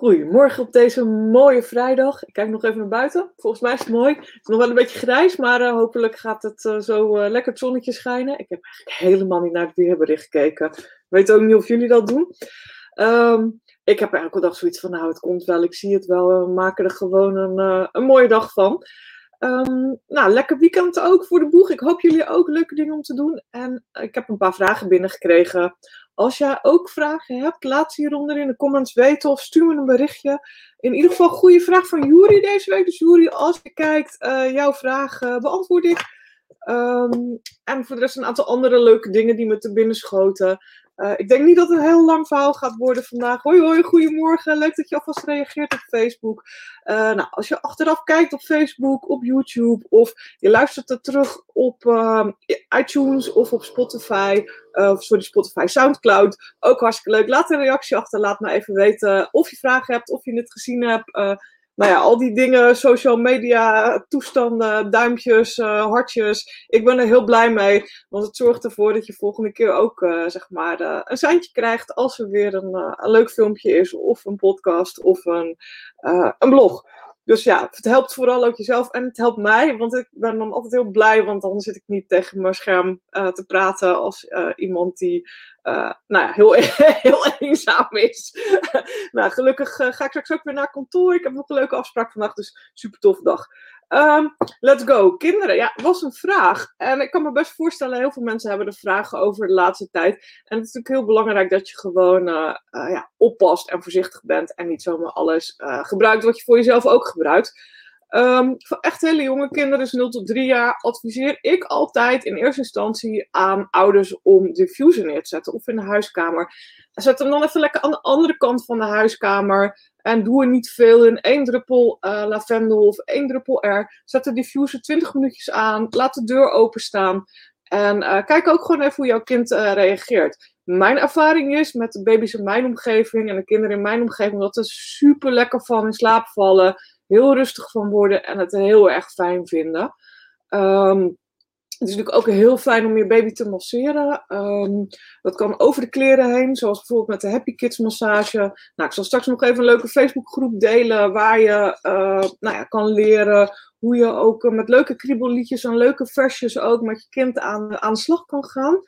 Goedemorgen op deze mooie vrijdag. Ik kijk nog even naar buiten. Volgens mij is het mooi. Het is nog wel een beetje grijs, maar uh, hopelijk gaat het uh, zo uh, lekker het zonnetje schijnen. Ik heb eigenlijk helemaal niet naar het weerbericht gekeken. Ik weet ook niet of jullie dat doen. Um, ik heb al dag zoiets van, nou, het komt wel, ik zie het wel. We maken er gewoon een, een mooie dag van. Um, nou, lekker weekend ook voor de boeg. Ik hoop jullie ook leuke dingen om te doen. En ik heb een paar vragen binnengekregen. Als jij ook vragen hebt, laat ze hieronder in de comments weten of stuur me een berichtje. In ieder geval, goede vraag van Juri deze week. Dus Juri, als je kijkt, uh, jouw vraag beantwoord ik. Um, en voor de rest een aantal andere leuke dingen die me te binnen schoten. Uh, ik denk niet dat het een heel lang verhaal gaat worden vandaag. Hoi hoi, goedemorgen. Leuk dat je alvast reageert op Facebook. Uh, nou, als je achteraf kijkt op Facebook, op YouTube of je luistert er terug op uh, iTunes of op Spotify, of sorry, Spotify, Soundcloud, ook hartstikke leuk. Laat een reactie achter. Laat me even weten of je vragen hebt, of je het gezien hebt nou ja, al die dingen, social media, toestanden, duimpjes, uh, hartjes. Ik ben er heel blij mee, want het zorgt ervoor dat je volgende keer ook, uh, zeg maar, uh, een seintje krijgt als er weer een, een, leuk filmpje is, of een podcast, of een, een blog. Dus ja, het helpt vooral ook jezelf en het helpt mij, want ik ben dan altijd heel blij, want dan zit ik niet tegen mijn scherm uh, te praten als uh, iemand die uh, nou ja, heel, heel eenzaam is. nou, gelukkig ga ik straks ook weer naar kantoor. Ik heb nog een leuke afspraak vandaag, dus super toffe dag. Um, let's go. Kinderen, ja, was een vraag. En ik kan me best voorstellen, heel veel mensen hebben er vragen over de laatste tijd. En het is natuurlijk heel belangrijk dat je gewoon uh, ja, oppast en voorzichtig bent. En niet zomaar alles uh, gebruikt wat je voor jezelf ook gebruikt. Um, voor echt hele jonge kinderen, dus 0 tot 3 jaar, adviseer ik altijd in eerste instantie aan ouders om diffuser neer te zetten of in de huiskamer. Zet hem dan even lekker aan de andere kant van de huiskamer. En doe er niet veel in. één druppel uh, lavendel of één druppel R. Zet de diffuser 20 minuutjes aan. Laat de deur openstaan. En uh, kijk ook gewoon even hoe jouw kind uh, reageert. Mijn ervaring is met de baby's in mijn omgeving en de kinderen in mijn omgeving dat ze super lekker van in slaap vallen. Heel rustig van worden en het heel erg fijn vinden. Um, het is natuurlijk ook heel fijn om je baby te masseren. Um, dat kan over de kleren heen, zoals bijvoorbeeld met de Happy Kids massage. Nou, ik zal straks nog even een leuke Facebookgroep delen waar je uh, nou ja, kan leren hoe je ook uh, met leuke kriebelliedjes en leuke versjes ook met je kind aan, aan de slag kan gaan.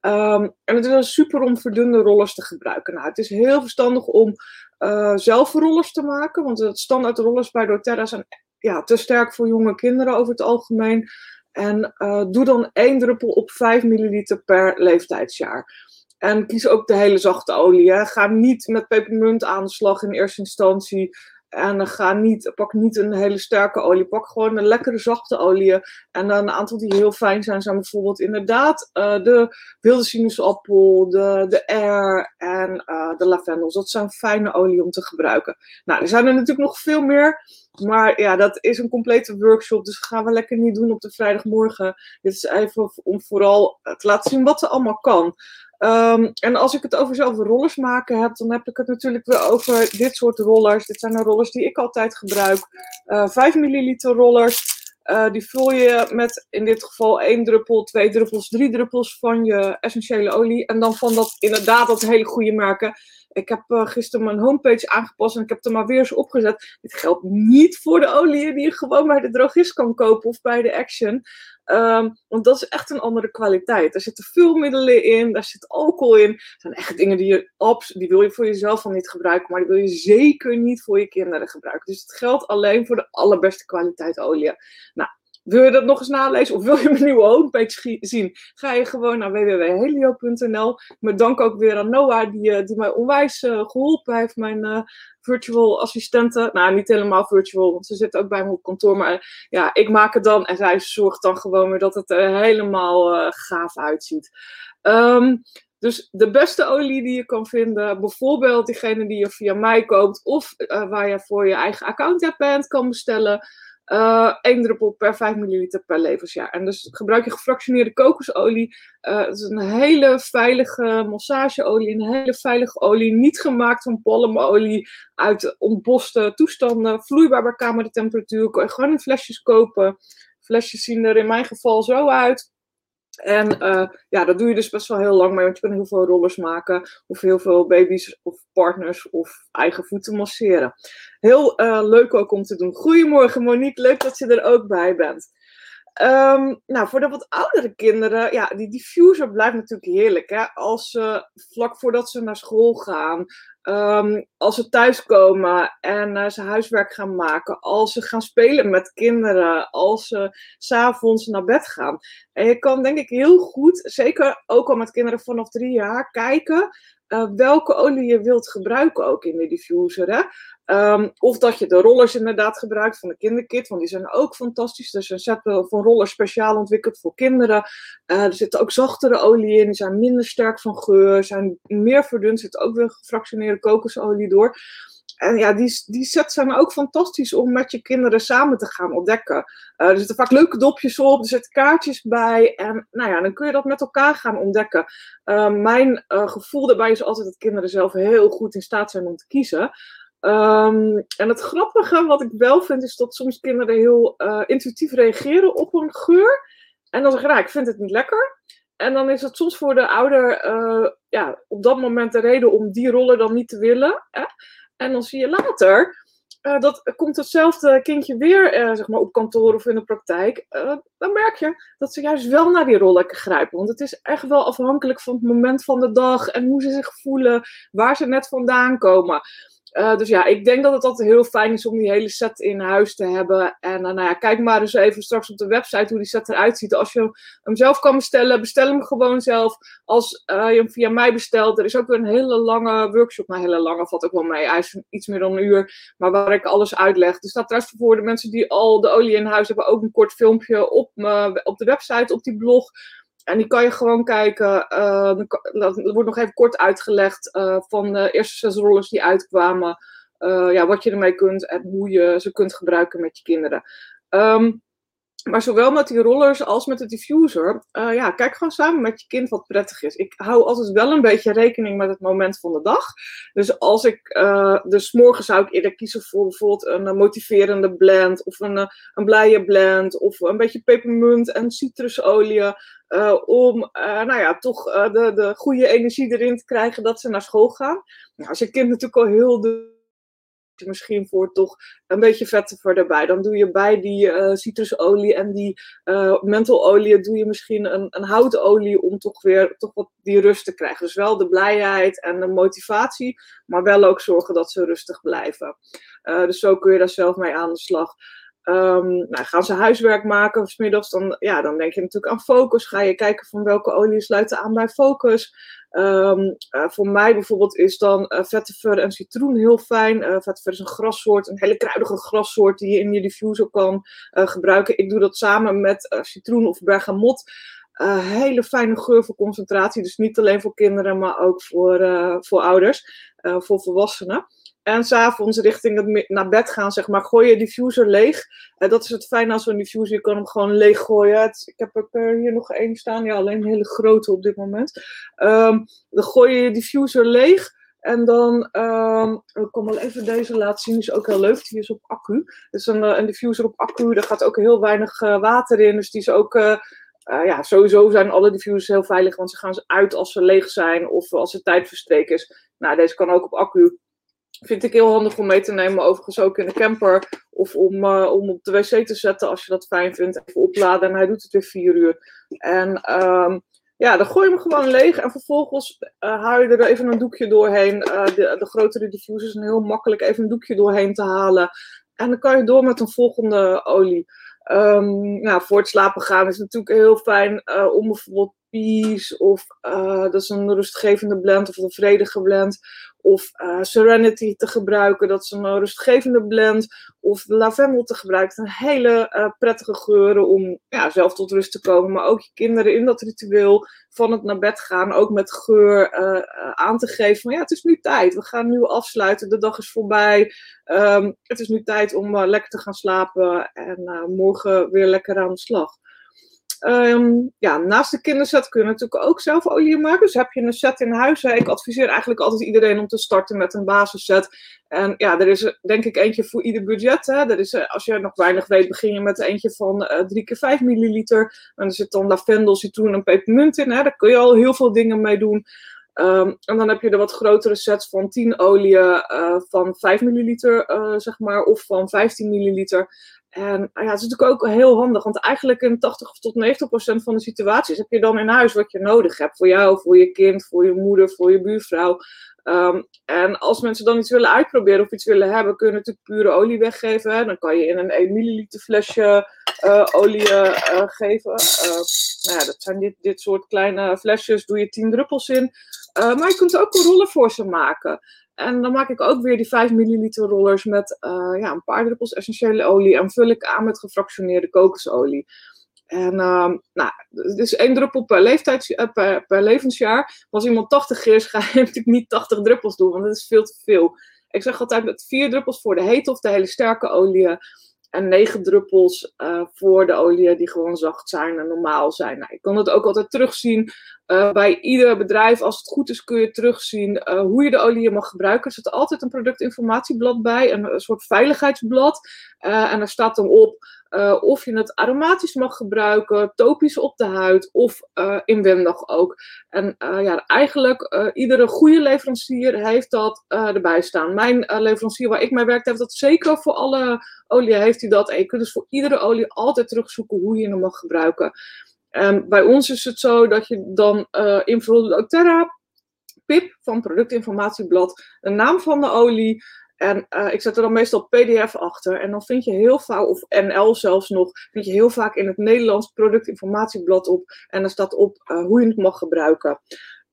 Um, en het is super om verdunde rollers te gebruiken. Nou, het is heel verstandig om uh, zelf rollers te maken, want de standaard rollers bij doTERRA zijn ja, te sterk voor jonge kinderen over het algemeen. En uh, doe dan één druppel op 5 milliliter per leeftijdsjaar. En kies ook de hele zachte olie. Ga niet met pepermunt aan de slag in eerste instantie. En ga niet, pak niet een hele sterke olie. Pak gewoon een lekkere zachte olie. En dan een aantal die heel fijn zijn, zijn bijvoorbeeld inderdaad uh, de wilde sinaasappel, de, de air en uh, de lavendels. Dat zijn fijne olie om te gebruiken. Nou, er zijn er natuurlijk nog veel meer. Maar ja, dat is een complete workshop. Dus gaan we lekker niet doen op de vrijdagmorgen. Dit is even om vooral te laten zien wat er allemaal kan. Um, en als ik het over zelf rollers maken heb, dan heb ik het natuurlijk weer over dit soort rollers. Dit zijn de rollers die ik altijd gebruik. Uh, 5 milliliter rollers. Uh, die vul je met in dit geval één druppel, twee druppels, drie druppels van je essentiële olie. En dan van dat inderdaad dat hele goede merken. Ik heb uh, gisteren mijn homepage aangepast en ik heb er maar weer eens opgezet. Dit geldt niet voor de olie die je gewoon bij de drogist kan kopen of bij de Action. Um, want dat is echt een andere kwaliteit. Daar zitten vulmiddelen in, daar zit alcohol in. Dat zijn echt dingen die je die wil je voor jezelf al niet gebruiken, maar die wil je zeker niet voor je kinderen gebruiken. Dus het geldt alleen voor de allerbeste kwaliteit olie. Nou, wil je dat nog eens nalezen of wil je mijn nieuwe homepage zien? Ga je gewoon naar www.helio.nl. Met dank ook weer aan Noah, die, eh, die mij onwijs uh, geholpen heeft. Mijn uh, virtual assistente. Nou, niet helemaal virtual, want ze zit ook bij me op kantoor. Maar ja, ik maak het dan en zij zorgt dan gewoon weer dat het er helemaal gaaf uitziet. Um, dus de beste olie die je kan vinden, bijvoorbeeld diegene die je via mij koopt of waar je voor je eigen account hebt bent, kan bestellen. Uh, druppel per 5 milliliter per levensjaar. En dus gebruik je gefractioneerde kokosolie. Uh, het is een hele veilige massageolie, een hele veilige olie. Niet gemaakt van palmolie uit ontboste toestanden. Vloeibaar bij kamertemperatuur. Kun je gewoon in flesjes kopen. Flesjes zien er in mijn geval zo uit. En uh, ja, dat doe je dus best wel heel lang mee, want je kan heel veel rollers maken. Of heel veel baby's of partners of eigen voeten masseren. Heel leuk ook om te doen. Goedemorgen Monique, leuk dat je er ook bij bent. Ehm, nou, voor de wat oudere kinderen, ja, die diffuser blijft natuurlijk heerlijk. Hè? Als ze vlak voordat ze naar school gaan, ehm, als ze thuiskomen en uh, ze huiswerk gaan maken, als ze gaan spelen met kinderen, als ze s'avonds naar bed gaan. En je kan denk ik heel goed, zeker ook al met kinderen vanaf drie jaar, kijken uh, welke olie je wilt gebruiken ook in de diffuser. Hè? Um, of dat je de rollers inderdaad gebruikt van de kinderkit, want die zijn ook fantastisch. Een set van rollers speciaal ontwikkeld voor kinderen. Uh, er zitten ook zachtere olie in, die zijn minder sterk van geur, zijn meer verdund, er zit ook weer gefractioneerde kokosolie door. En ja, die, die sets zijn ook fantastisch om met je kinderen samen te gaan ontdekken. Uh, er zitten vaak leuke dopjes op, er zitten kaartjes bij. En nou ja, dan kun je dat met elkaar gaan ontdekken. Uh, mijn uh, gevoel daarbij is altijd dat kinderen zelf heel goed in staat zijn om te kiezen. Um, en het grappige wat ik wel vind, is dat soms kinderen heel intuïtief reageren op een geur. En dan zeggen, nou, ik vind het niet lekker. En dan is het soms voor de ouder ja, op dat moment de reden om die rollen dan niet te willen. Hè? En dan zie je later uh, dat komt hetzelfde kindje weer uh, zeg maar op kantoor of in de praktijk. Uh, dan merk je dat ze juist wel naar die rollen grijpen. Want het is echt wel afhankelijk van het moment van de dag en hoe ze zich voelen, waar ze net vandaan komen. Uh, dus ja, ik denk dat het altijd heel fijn is om die hele set in huis te hebben. En uh, nou ja, kijk maar eens even straks op de website hoe die set eruit ziet. Als je hem zelf kan bestellen, bestel hem gewoon zelf. Als uh, je hem via mij bestelt, er is ook weer een hele lange workshop. Nou, hele lange valt ook wel mee. Hij is iets meer dan een uur, maar waar ik alles uitleg. Er staat trouwens voor de mensen die al de olie in huis hebben ook een kort filmpje op, op de website, op die blog. En die kan je gewoon kijken. Uh, er wordt nog even kort uitgelegd uh, van de eerste zes rollers die uitkwamen. Uh, ja, wat je ermee kunt en hoe je ze kunt gebruiken met je kinderen. Um, maar zowel met die rollers als met de diffuser, uh, ja, kijk gewoon samen met je kind wat prettig is. Ik hou altijd wel een beetje rekening met het moment van de dag. Dus als ik, uh, dus morgen zou ik eerder kiezen voor bijvoorbeeld een motiverende blend of een, een blije blend of een beetje pepermunt en citrusolie. Om nou ja, toch de, de goede energie erin te krijgen dat ze naar school gaan. Nou, als je kind natuurlijk al heel misschien voor toch een beetje vetten voor erbij. Dan doe je bij die uh, citrusolie en die uh, mentololie doe je misschien een, een houtolie om toch weer toch wat die rust te krijgen. Dus wel de blijheid en de motivatie, maar wel ook zorgen dat ze rustig blijven. Uh, dus zo kun je daar zelf mee aan de slag. Um, nou, gaan ze huiswerk maken of smiddags, dan, ja, dan denk je natuurlijk aan focus. Ga je kijken van welke olie sluiten aan bij focus. Um, uh, voor mij bijvoorbeeld is dan uh, vetiver en citroen heel fijn. Uh, vetiver is een grassoort, een hele kruidige grassoort die je in je diffuser kan gebruiken. Ik doe dat samen met citroen of bergamot. hele fijne geur voor concentratie. Dus niet alleen voor kinderen, maar ook voor, voor ouders, voor volwassenen. En s'avonds richting het naar bed gaan, zeg maar, gooi je diffuser leeg. Dat is het fijne als een diffuser, je kan hem gewoon leeg gooien. ik heb er hier nog één staan, ja, alleen een hele grote op dit moment. Um, dan gooi je diffuser leeg. En dan, um, ik kan wel even deze laten zien, die is ook heel leuk. Die is op accu. Dus een, een diffuser op accu, daar gaat ook heel weinig uh, water in. Dus die is ook, ja, sowieso zijn alle diffusers heel veilig, want ze gaan uit als ze leeg zijn of als er tijd verstreken is. Nou, deze kan ook op accu. Vind ik heel handig om mee te nemen, overigens ook in de camper. Of om, uh, om op de wc te zetten als je dat fijn vindt. Even opladen en hij doet het weer vier uur. En um, ja, dan gooi je hem gewoon leeg. En vervolgens uh, haal je er even een doekje doorheen. Uh, de, de grotere diffusers zijn heel makkelijk even een doekje doorheen te halen. En dan kan je door met een volgende olie. Um, nou, voor het slapen gaan is natuurlijk heel fijn om bijvoorbeeld peace of dat is een rustgevende blend of een vredige blend of uh, Serenity te gebruiken. Dat is een rustgevende blend. Of lavendel te gebruiken. Een hele uh, prettige geuren om ja, zelf tot rust te komen. Maar ook je kinderen in dat ritueel van het naar bed gaan. Ook met geur uh, aan te geven. Van ja, het is nu tijd. We gaan nu afsluiten. De dag is voorbij. Um, het is nu tijd om lekker te gaan slapen. En morgen weer lekker aan de slag. Um, ja, naast de kinderset kun je natuurlijk ook zelf olie maken. Dus heb je een set in huis. Ik adviseer eigenlijk altijd iedereen om te starten met een basisset. En ja, er is denk ik eentje voor ieder budget. Hè. Is, eh, als je nog weinig weet, begin je met eentje van uh, eh, 3 keer 5 milliliter. En er zit dan lavendel, citroen en pepermunt in. Hè. Daar kun je al heel veel dingen mee doen. Ehm, en dan heb je de wat grotere sets van 10 oliën van 5 milliliter, zeg maar, of van 15 milliliter. En ja, het is natuurlijk ook heel handig, want eigenlijk in 80 tot 90 procent van de situaties heb je dan in huis wat je nodig hebt. Voor jou, voor je kind, voor je moeder, voor je buurvrouw. Ehm, en als mensen dan iets willen uitproberen of iets willen hebben, kun je natuurlijk pure olie weggeven. Dan kan je in een 1 milliliter flesje uh, olie uh, geven. Uh, nou ja, dat zijn dit, dit soort kleine flesjes, doe je 10 druppels in. maar je kunt ook een roller voor ze maken. En dan maak ik ook weer die 5 milliliter rollers met ja, een paar druppels essentiële olie en vul ik aan met gefractioneerde kokosolie. En uh, nou, dus één druppel per, leeftijds, uh, per, per, levensjaar. Als iemand 80 is, ga je natuurlijk niet 80 druppels doen, want dat is veel te veel. Ik zeg altijd met vier druppels voor de hete of de hele sterke olie. En negen druppels uh, voor de olie die gewoon zacht zijn en normaal zijn. Nou, kan het ook altijd terugzien uh, bij ieder bedrijf. Als het goed is kun je terugzien uh, hoe je de olie mag gebruiken. Er zit altijd een productinformatieblad bij, een, een soort veiligheidsblad. en daar staat dan op of je het aromatisch mag gebruiken, topisch op de huid of inwendig ook. En ja, eigenlijk iedere goede leverancier heeft dat erbij staan. Mijn leverancier waar ik mee werk, heeft dat zeker voor alle olie heeft hij dat. En je kunt dus voor iedere olie altijd terugzoeken hoe je hem mag gebruiken. En bij ons is het zo dat je dan invult de Oterra, PIP van productinformatieblad, de naam van de olie. En uh, ik zet er dan meestal PDF achter. En dan vind je heel vaak, of NL zelfs nog, vind je heel vaak in het Nederlands productinformatieblad op. En dan staat op uh, hoe je het mag gebruiken.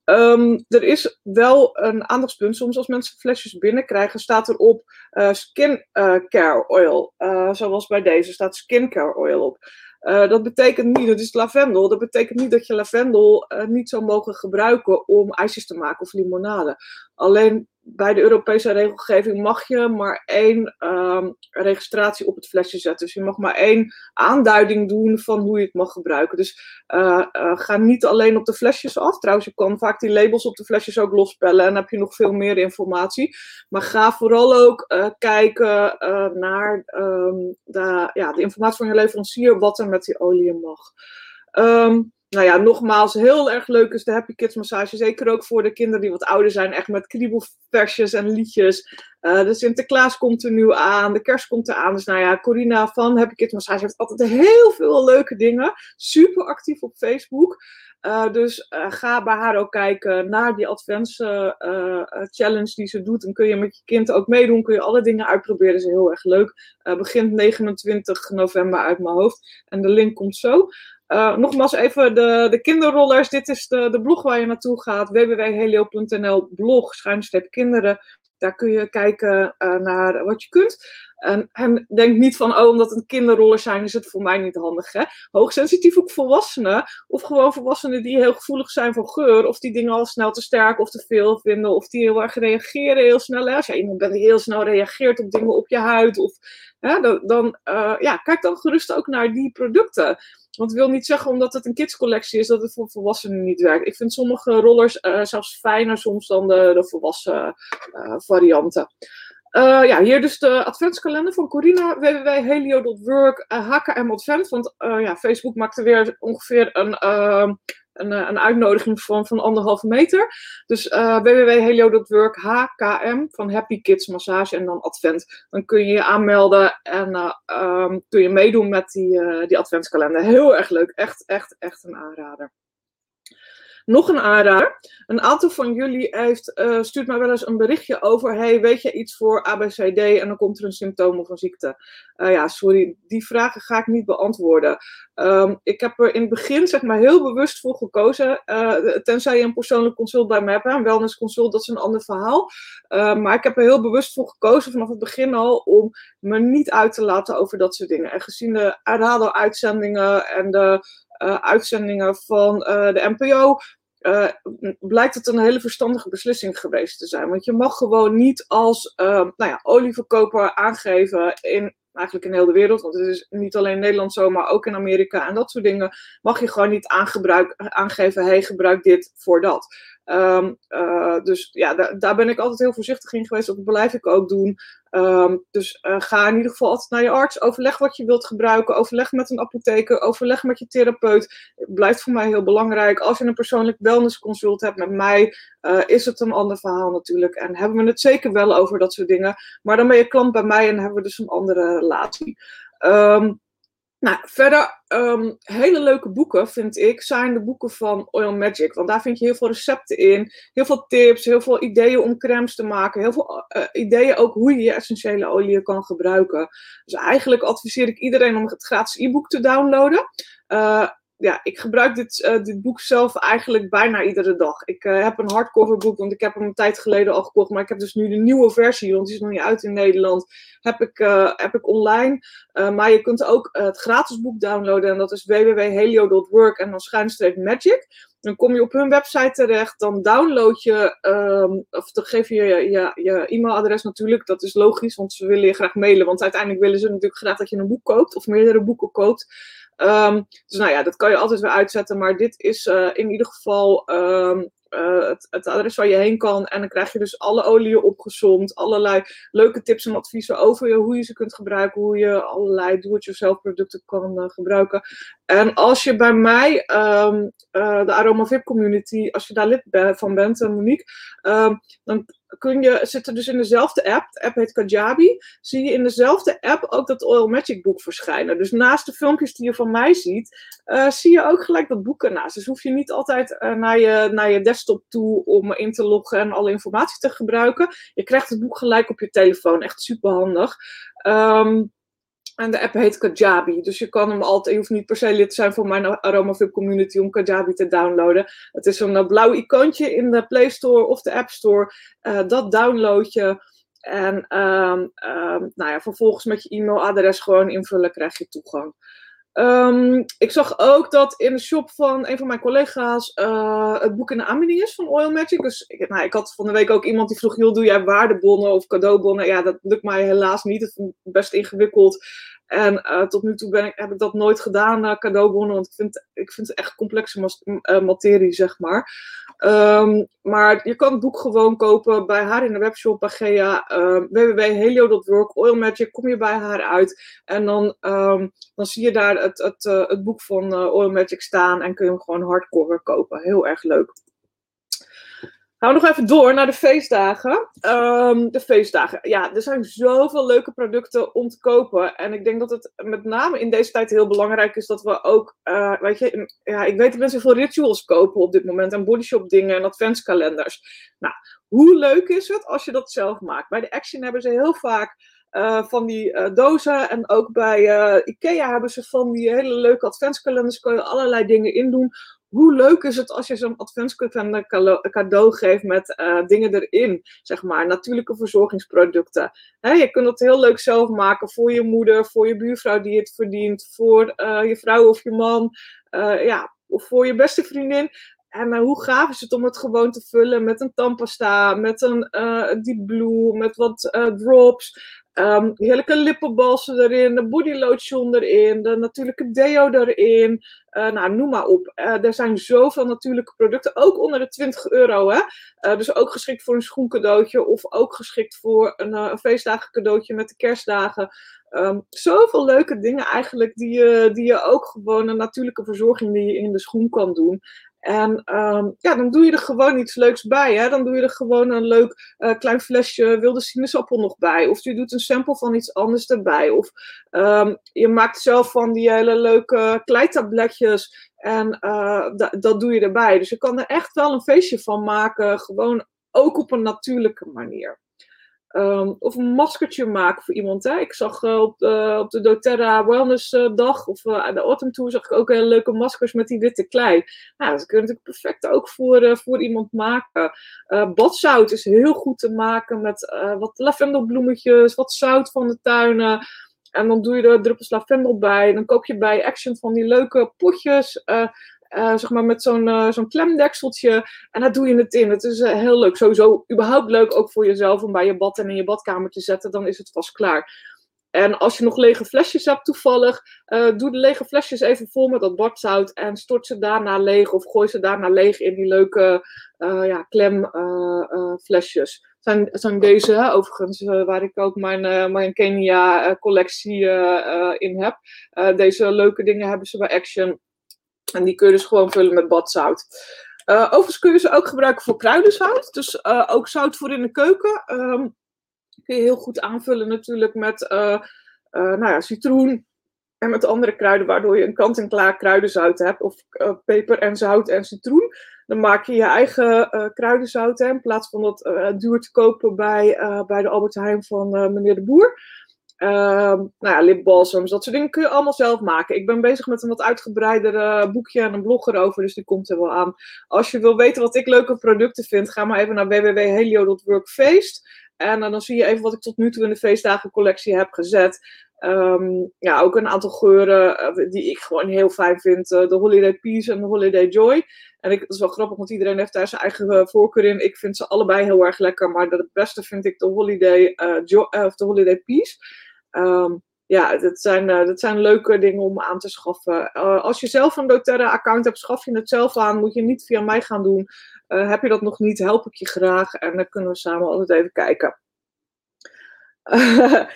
Um, er is wel een aandachtspunt. Soms als mensen flesjes binnenkrijgen, staat erop uh, skin care oil. zoals bij deze staat skincare oil op. Uh, dat betekent niet, dat is lavendel, dat betekent niet dat je lavendel uh, niet zou mogen gebruiken om ijsjes te maken of limonade. Alleen bij de Europese regelgeving mag je maar één um, registratie op het flesje zetten. Dus je mag maar één aanduiding doen van hoe je het mag gebruiken. Dus uh, uh, ga niet alleen op de flesjes af. Trouwens, je kan vaak die labels op de flesjes ook lospellen en dan heb je nog veel meer informatie. Maar ga vooral ook uh, kijken naar um, de, ja, de informatie van je leverancier, wat er met die olie mag. Um, nou ja, nogmaals, heel erg leuk is de Happy Kids massage. Zeker ook voor de kinderen die wat ouder zijn. Echt met kriebelversjes en liedjes. Uh, de Sinterklaas komt er nu aan. De kerst komt er aan. Dus nou ja, Corina van Happy Kids massage heeft altijd heel veel leuke dingen. Super actief op Facebook. Uh, dus uh, ga bij haar ook kijken naar die advance challenge die ze doet. En kun je met je kind ook meedoen. Kun je alle dingen uitproberen. Dat is heel erg leuk. begint 29 november uit mijn hoofd. En de link komt zo. Uh, nogmaals even de, de kinderrollers. Dit is de, de blog waar je naartoe gaat. www.helio.nl blog, schuinstreep kinderen. Daar kun je kijken uh, naar wat je kunt. En, en, denk niet van, oh, omdat het kinderrollers zijn, is het voor mij niet handig. Hè? Hoogsensitief ook volwassenen, of gewoon volwassenen die heel gevoelig zijn voor geur, of die dingen al snel te sterk of te veel vinden, of die heel erg reageren heel snel. Hè? Als jij iemand bent die heel snel reageert op dingen op je huid, of, hè, dan, dan uh, ja, kijk dan gerust ook naar die producten. Want ik wil niet zeggen omdat het een kidscollectie is dat het voor volwassenen niet werkt. Ik vind sommige rollers uh, zelfs fijner soms dan de, de volwassen uh, varianten. Uh, ja, hier dus de adventskalender van Corina, www.helio.work, HKM Advent. Want ja, Facebook maakte weer ongeveer een ehm, een, eh, een uitnodiging van, van anderhalve meter. Dus uh, www.helio.work HKM van Happy Kids Massage en dan Advent. Dan kun je je aanmelden en uh, um, kun je meedoen met die, die adventskalender. Heel erg leuk. Echt, echt, echt een aanrader. Nog een aanrader. Een aantal van jullie heeft, uh, stuurt mij wel eens een berichtje over: hey, weet je iets voor ABCD? En dan komt er een symptoom of een ziekte. Uh, ja, sorry, die vragen ga ik niet beantwoorden. Um, ik heb er in het begin zeg maar heel bewust voor gekozen. Uh, tenzij je een persoonlijk consult bij me hebt. Een wellness consult, dat is een ander verhaal. maar ik heb er heel bewust voor gekozen vanaf het begin al om me niet uit te laten over dat soort dingen. En gezien de radio-uitzendingen en de uitzendingen van uh, de NPO. Uh, blijkt het een hele verstandige beslissing geweest te zijn. Want je mag gewoon niet als nou ja, olieverkoper aangeven in eigenlijk in heel de wereld, want het is niet alleen in Nederland zo, maar ook in Amerika en dat soort dingen, mag je gewoon niet aangeven, hey, gebruik dit voor dat. Ehm, dus ja, daar, daar ben ik altijd heel voorzichtig in geweest. Dat blijf ik ook doen. Ehm, dus ga in ieder geval altijd naar je arts. Overleg wat je wilt gebruiken. Overleg met een apotheker. Overleg met je therapeut. Blijft voor mij heel belangrijk. Als je een persoonlijk wellnessconsult hebt met mij, is het een ander verhaal natuurlijk. En hebben we het zeker wel over dat soort dingen. Maar dan ben je klant bij mij en hebben we dus een andere relatie. Um, nou, verder, ehm, hele leuke boeken vind ik, zijn de boeken van Oil Magic. Want daar vind je heel veel recepten in, heel veel tips, heel veel ideeën om crèmes te maken, heel veel uh, ideeën ook hoe je je essentiële olie kan gebruiken. Dus eigenlijk adviseer ik iedereen om het gratis e-book te downloaden. Uh, ja, ik gebruik dit, uh, dit boek zelf eigenlijk bijna iedere dag. Ik uh, heb een hardcover boek, want ik heb hem een tijd geleden al gekocht. Maar ik heb dus nu de nieuwe versie, want die is nog niet uit in Nederland. Heb ik, uh, heb ik online. maar je kunt ook het gratis boek downloaden. En dat is www.helio.work en dan schuinstreep magic. Dan kom je op hun website terecht. Dan download je, um, of dan geef je je, je je e-mailadres natuurlijk. Dat is logisch, want ze willen je graag mailen. Want uiteindelijk willen ze natuurlijk graag dat je een boek koopt. Of meerdere boeken koopt. Um, dus nou ja, dat kan je altijd weer uitzetten. Maar dit is uh, in ieder geval um, uh, het, het, adres waar je heen kan. En dan krijg je dus alle oliën opgezomd. Allerlei leuke tips en adviezen over je, hoe je ze kunt gebruiken. Hoe je allerlei do-it-yourself producten kan uh, gebruiken. En als je bij mij, um, de Aroma VIP community, als je daar lid van bent, Monique, dan kun je, zit er dus in dezelfde app, de app heet Kajabi, zie je in dezelfde app ook dat Oil Magic boek verschijnen. Dus naast de filmpjes die je van mij ziet, uh, zie je ook gelijk dat boek ernaast. Dus hoef je niet altijd naar, je, naar je desktop toe om in te loggen en alle informatie te gebruiken. Je krijgt het boek gelijk op je telefoon, echt super handig. Um, en de app heet Kajabi. Dus je kan hem altijd, je hoeft niet per se lid te zijn van mijn AromaVip community om Kajabi te downloaden. Het is een blauw icoontje in de Play Store of de App Store. Uh, dat download je. En um, um, nou ja, vervolgens met je e-mailadres gewoon invullen krijg je toegang. Um, ik zag ook dat in de shop van een van mijn collega's uh, het boek in de aanbieding is van Oil Magic. Dus ik, nou, ik had van de week ook iemand die vroeg: joh, doe jij waardebonnen of cadeaubonnen? Ja, dat lukt mij helaas niet. Het is best ingewikkeld. En uh, tot nu toe ben ik, heb ik dat nooit gedaan, uh, cadeaubonnen, want ik vind, ik vind het echt complexe uh, materie, zeg maar. Um, maar je kan het boek gewoon kopen bij haar in de webshop, bij Gea, www.helio.work, Oil Magic, kom je bij haar uit. En dan, um, dan zie je daar het, het, het boek van Oil Magic staan en kun je hem gewoon hardcover kopen. Heel erg leuk. We nog even door naar de feestdagen. Um, de feestdagen. Ja, er zijn zoveel leuke producten om te kopen. En ik denk dat het met name in deze tijd heel belangrijk is dat we ook, uh, weet je, ja, ik weet dat mensen veel rituals kopen op dit moment. En bodyshop dingen en adventskalenders. Nou, hoe leuk is het als je dat zelf maakt? Bij de Action hebben ze heel vaak uh, van die uh, dozen. En ook bij IKEA hebben ze van die hele leuke adventskalenders. Kun je allerlei dingen in doen hoe leuk is het als je zo'n adventskalender cadeau geeft met uh, dingen erin, zeg maar, natuurlijke verzorgingsproducten. Je kunt het heel leuk zelf maken voor je moeder, voor je buurvrouw die het verdient, voor uh, je vrouw of je man, uh, ja, of voor je beste vriendin. En hoe gaaf is het om het gewoon te vullen met een tandpasta, met een deep blue, met wat drops. Um, heerlijke lippenbalsen erin, de body lotion erin, de natuurlijke deo erin. Uh, nou, noem maar op. Uh, er zijn zoveel natuurlijke producten, ook onder de 20 euro. Hè? Uh, dus ook geschikt voor een schoencadeautje of ook geschikt voor een, feestdagen cadeautje met de kerstdagen. Um, zoveel leuke dingen eigenlijk die je, die je ook gewoon een natuurlijke verzorging die je in de schoen kan doen. En um, ja, dan doe je er gewoon iets leuks bij. Hè? Dan doe je er gewoon een leuk uh, klein flesje wilde sinaasappel nog bij. Of je doet een sample van iets anders erbij. Of um, je maakt zelf van die hele leuke kleitabletjes. En uh, dat doe je erbij. Dus je kan er echt wel een feestje van maken. Gewoon ook op een natuurlijke manier. Um, of een maskertje maken voor iemand. Hè? Ik zag uh, op, de, doTERRA Wellness uh, dag of uh, aan de Autumn Tour zag ik ook hele leuke maskers met die witte klei. Nou, dat kun je natuurlijk perfect ook voor, voor iemand maken. badzout is heel goed te maken met wat lavendelbloemetjes, wat zout van de tuinen. En dan doe je er druppels lavendel bij. Dan koop je bij Action van die leuke potjes. Uh, zeg maar met zo'n uh, zo'n klemdekseltje. En daar doe je het in. Het is uh, heel leuk. Sowieso überhaupt leuk ook voor jezelf om bij je bad en in je badkamer te zetten. Dan is het vast klaar. En als je nog lege flesjes hebt toevallig, doe de lege flesjes even vol met dat badzout en stort ze daarna leeg of gooi ze daarna leeg in die leuke ja, klemflesjes. zijn, deze overigens, waar ik ook mijn, mijn Kenia-collectie in heb. deze leuke dingen hebben ze bij Action. En die kun je dus gewoon vullen met badzout. Uh, overigens kun je ze ook gebruiken voor kruidenzout. Dus uh, ook zout voor in de keuken. Um, kun je heel goed aanvullen natuurlijk met uh, nou ja, citroen en met andere kruiden, waardoor je een kant-en-klaar kruidenzout hebt. Of peper en zout en citroen. Dan maak je je eigen kruidenzout in plaats van dat duur te kopen bij, bij de Albert Heijn van meneer de Boer. Uh, nou ja, lipbalsams, dat soort dingen kun je allemaal zelf maken. Ik ben bezig met een wat uitgebreider boekje en een blog erover, dus die komt er wel aan. Als je wil weten wat ik leuke producten vind, ga maar even naar www.helio.workfeest. En uh, dan zie je even wat ik tot nu toe in de feestdagencollectie heb gezet. Um, ja, ook een aantal geuren eh, die ik gewoon heel fijn vind. de Holiday Peace en de Holiday Joy. En ik, dat is wel grappig, want iedereen heeft daar zijn eigen voorkeur in. Ik vind ze allebei heel erg lekker, maar het beste vind ik de Holiday, Joy, of de Holiday Peace. Um, ja, dat zijn, dat zijn leuke dingen om aan te schaffen. Als je zelf een doTERRA-account hebt, schaf je het zelf aan. Moet je niet via mij gaan doen. Heb je dat nog niet, help ik je graag. En dan kunnen we samen altijd even kijken.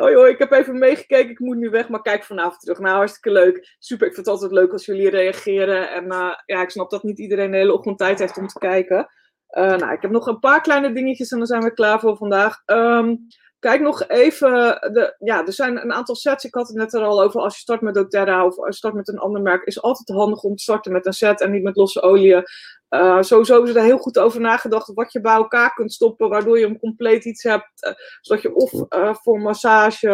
hoi, hoi, ik heb even meegekeken. Ik moet nu weg, maar kijk vanavond terug. Nou, hartstikke leuk. Super, ik vind het altijd leuk als jullie reageren. En ja, ik snap dat niet iedereen de hele ochtend tijd heeft om te kijken. nou, ik heb nog een paar kleine dingetjes en dan zijn we klaar voor vandaag. Um, Kijk nog even, de, ja, er zijn een aantal sets. Ik had het net er al over. Als je start met doTERRA of start met een ander merk, is altijd handig om te starten met een set en niet met losse oliën. Uh, sowieso is er heel goed over nagedacht wat je bij elkaar kunt stoppen, waardoor je een compleet iets hebt. Uh, zodat je of uh, voor massage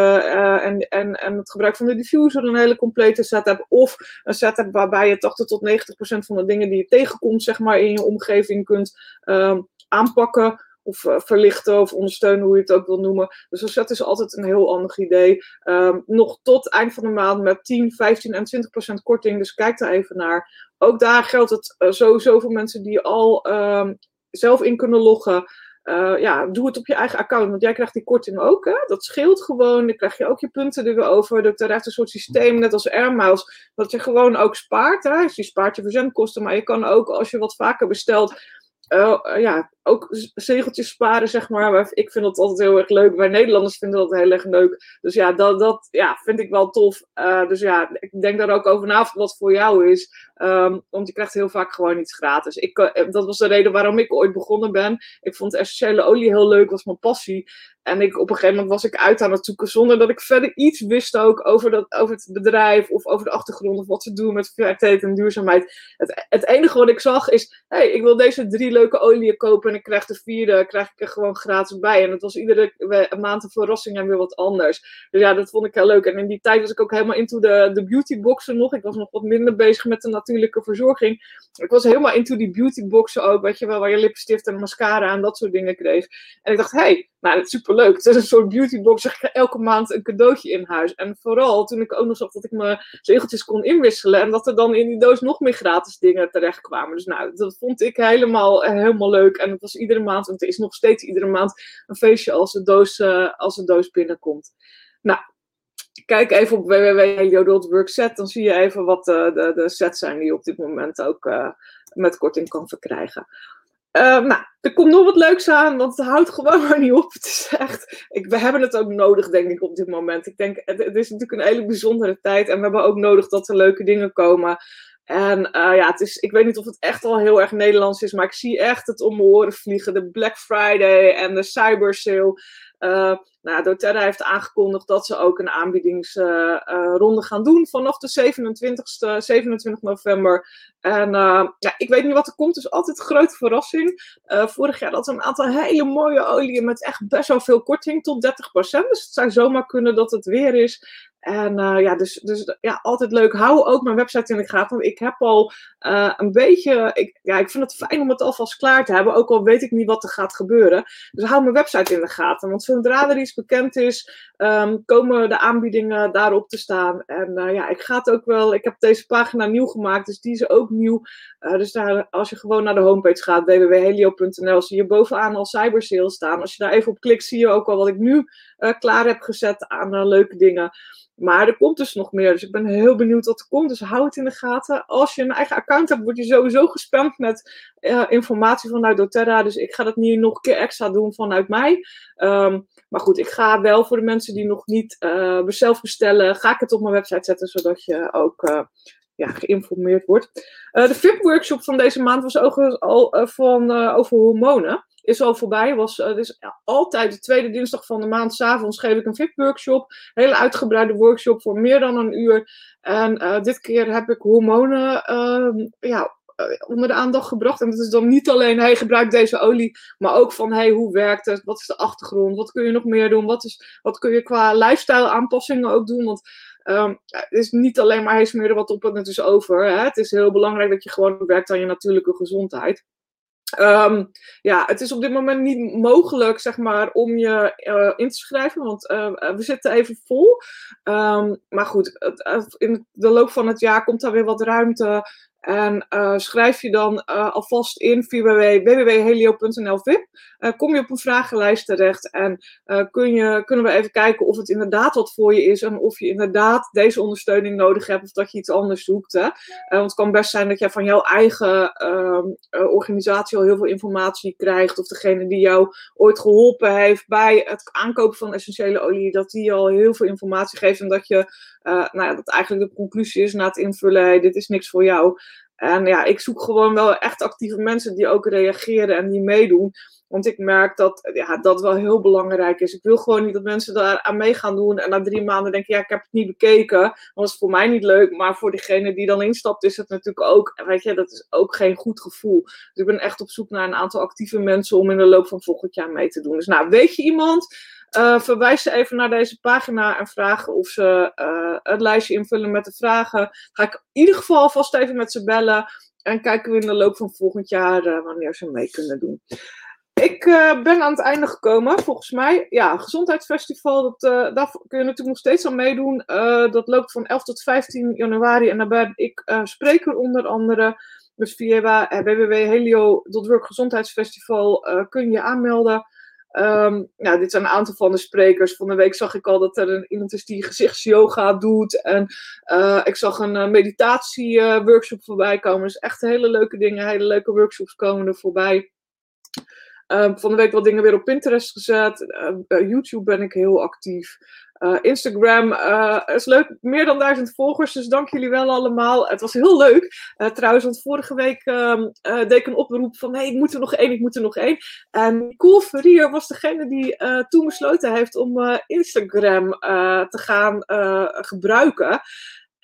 en, en, en het gebruik van de diffuser een hele complete set hebt. Of een set hebt waarbij je 80 tot 90 procent van de dingen die je tegenkomt, zeg maar, in je omgeving kunt ehm, aanpakken of uh, verlichten of ondersteunen, hoe je het ook wil noemen. Dus set is altijd een heel ander idee. Um, nog tot eind van de maand met 10, 15 en 20 procent korting. Dus kijk daar even naar. Ook daar geldt het uh, sowieso voor mensen die al um, zelf in kunnen loggen. Uh, ja, doe het op je eigen account, want jij krijgt die korting ook. Hè? Dat scheelt gewoon. Dan krijg je ook je punten er weer over. Dat echt een soort systeem, net als Airmiles, dat je gewoon ook spaart. Hè? Dus je spaart je verzendkosten, maar je kan ook, als je wat vaker bestelt, ja, ook zegeltjes sparen, zeg maar. Ik vind dat altijd heel erg leuk. Wij Nederlanders vinden dat heel erg leuk. Dus ja, dat, dat ja, vind ik wel tof. Uh, dus ja, ik denk daar ook over na wat voor jou is. Um, want je krijgt heel vaak gewoon iets gratis. Ik, uh, dat was de reden waarom ik ooit begonnen ben. Ik vond essentiële olie heel leuk, was mijn passie. En ik, op een gegeven moment was ik uit aan het zoeken zonder dat ik verder iets wist ook over, dat, over het bedrijf of over de achtergrond of wat ze doen met veiligheid en duurzaamheid. Het, het enige wat ik zag is, hey, ik wil deze drie leuke oliën kopen en ik krijg de vierde krijg ik er gewoon gratis bij. En het was iedere maand een verrassing en weer wat anders. Dus ja, dat vond ik heel leuk. En in die tijd was ik ook helemaal into de, de beautyboxen nog. Ik was nog wat minder bezig met de natuurlijke verzorging. Ik was helemaal into die beautyboxen ook, weet je wel, waar je lipstift en mascara en dat soort dingen kreeg. En ik dacht, hé, hey, nou, dat is superleuk. Het is een soort beautybox. Ik elke maand een cadeautje in huis. En vooral toen ik ook nog zag dat ik mijn zegeltjes kon inwisselen. En dat er dan in die doos nog meer gratis dingen terecht kwamen. Dus nou, dat vond ik helemaal, helemaal leuk. En het was iedere maand, en het is nog steeds iedere maand, een feestje als de doos, uh, als de doos binnenkomt. Nou, kijk even op www.helio.workset. Dan zie je even wat de, de, de sets zijn die je op dit moment ook met korting kan verkrijgen. Uh, nou, er komt nog wat leuks aan, want het houdt gewoon maar niet op. Het is echt, ik, we hebben het ook nodig, denk ik, op dit moment. Ik denk, het, is natuurlijk een hele bijzondere tijd en we hebben ook nodig dat er leuke dingen komen. En uh, ja, het is, ik weet niet of het echt al heel erg Nederlands is, maar ik zie echt het om mijn oren vliegen. De Black Friday en de Cyber Sale. Uh, nou, doTERRA heeft aangekondigd dat ze ook een aanbiedingsronde uh, gaan doen vanaf de 27, 27 november. En ja, ik weet niet wat er komt, dus altijd grote verrassing. Vorig jaar hadden we een aantal hele mooie oliën met echt best wel veel korting, tot 30%. Dus het zou zomaar kunnen dat het weer is. En uh, ja, dus, dus ja, altijd leuk. Hou ook mijn website in de gaten. Want ik heb al uh, een beetje. Ik, ja, ik vind het fijn om het alvast klaar te hebben. Ook al weet ik niet wat er gaat gebeuren. Dus hou mijn website in de gaten. Want zodra er iets bekend is, um, komen de aanbiedingen daarop te staan. En uh, ja, ik ga het ook wel. Ik heb deze pagina nieuw gemaakt. Dus die is ook nieuw. dus daar, als je gewoon naar de homepage gaat, www.helio.nl, zie je bovenaan al cybersales staan. Als je daar even op klikt, zie je ook al wat ik nu klaar heb gezet aan leuke dingen. Maar er komt dus nog meer. Dus ik ben heel benieuwd wat er komt. Dus hou het in de gaten. Als je een eigen account hebt, word je sowieso gespamd met informatie vanuit doTERRA. Dus ik ga dat niet nog een keer extra doen vanuit mij. Ehm, maar goed, ik ga wel voor de mensen die nog niet uh, zelf bestellen, ga ik het op mijn website zetten, zodat je ook uh, ja, geïnformeerd wordt. Uh, de VIP-workshop van deze maand was overigens al van, over hormonen. Is al voorbij. Was, dus altijd de tweede dinsdag van de maand, s'avonds, geef ik een VIP-workshop. Hele uitgebreide workshop voor meer dan een uur. En dit keer heb ik hormonen ehm, ja, eh, onder de aandacht gebracht. En dat is dan niet alleen, hey, gebruik deze olie, maar ook van, hey, hoe werkt het? Wat is de achtergrond? Wat kun je nog meer doen? Wat, is, wat kun je qua lifestyle aanpassingen ook doen? Want um, het is niet alleen maar, hey, smeer er wat op en het is over. Hè? Het is heel belangrijk dat je gewoon werkt aan je natuurlijke gezondheid. Um, ja, het is op dit moment niet mogelijk, zeg maar, om je uh, in te schrijven, want uh, we zitten even vol. Um, maar goed, in de loop van het jaar komt daar weer wat ruimte. En uh, schrijf je dan uh, alvast in via www.helio.nl VIP. Uh, kom je op een vragenlijst terecht en kun je, kunnen we even kijken of het inderdaad wat voor je is en of je inderdaad deze ondersteuning nodig hebt of dat je iets anders zoekt. Hè? want het kan best zijn dat jij van jouw eigen ehm, organisatie al heel veel informatie krijgt of degene die jou ooit geholpen heeft bij het aankopen van essentiële olie, dat die al heel veel informatie geeft en dat je, nou ja, dat eigenlijk de conclusie is na het invullen, dit is niks voor jou. En ja, ik zoek gewoon wel echt actieve mensen die ook reageren en die meedoen. Want ik merk dat ja, dat wel heel belangrijk is. Ik wil gewoon niet dat mensen daar aan mee gaan doen. En na drie maanden denken, ja, ik heb het niet bekeken. Want dat is voor mij niet leuk. Maar voor degene die dan instapt, is het natuurlijk ook, weet je, dat is ook geen goed gevoel. Dus ik ben echt op zoek naar een aantal actieve mensen om in de loop van volgend jaar mee te doen. Dus nou, weet je iemand? Uh, verwijs ze even naar deze pagina en vraag of ze uh, het lijstje invullen met de vragen. Ga ik in ieder geval vast even met ze bellen. En kijken we in de loop van volgend jaar uh, wanneer ze mee kunnen doen. Ik ben aan het einde gekomen, volgens mij. Ja, Gezondheidsfestival, dat, daar kun je natuurlijk nog steeds aan meedoen. dat loopt van 11 tot 15 januari. En daar ben ik spreker onder andere. Dus via www.helio.work Gezondheidsfestival kun je aanmelden. Um, ja, dit zijn een aantal van de sprekers. Van de week zag ik al dat er iemand is die gezichtsyoga doet. En uh, ik zag een uh, meditatieworkshop voorbij komen. Dus echt hele leuke dingen, hele leuke workshops komen er voorbij. Um, van de week wat dingen weer op Pinterest gezet. Uh, YouTube ben ik heel actief. Uh, Instagram uh, is leuk, meer dan duizend volgers, dus dank jullie wel allemaal. Het was heel leuk. Uh, trouwens, want vorige week uh, deed ik een oproep van: hey, ik moet er nog één, ik moet er nog één. En Cool Verrier was degene die toen besloten heeft om Instagram te gaan gebruiken.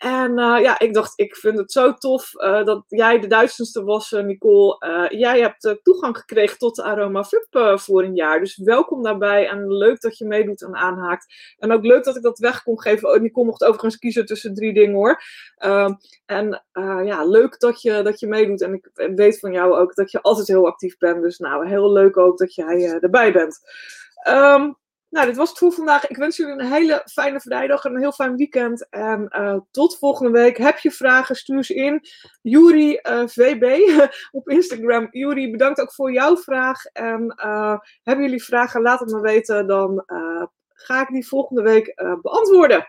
En uh, ja, ik dacht, ik vind het zo tof uh, dat jij de duizendste was, uh, Nicole. jij hebt toegang gekregen tot de Aroma Flip voor een jaar. Dus welkom daarbij en leuk dat je meedoet en aanhaakt. En ook leuk dat ik dat weg kon geven. Oh, Nicole mocht overigens kiezen tussen drie dingen hoor. Ehm, en ja, leuk dat je, dat je meedoet. En ik weet van jou ook dat je altijd heel actief bent. Dus nou, heel leuk ook dat jij erbij bent. Um, nou, dit was het voor vandaag. Ik wens jullie een hele fijne vrijdag en een heel fijn weekend. En uh, tot volgende week. Heb je vragen, stuur ze in. Juri uh, VB op Instagram. Juri, bedankt ook voor jouw vraag. En uh, hebben jullie vragen, laat het me weten. Dan ga ik die volgende week beantwoorden.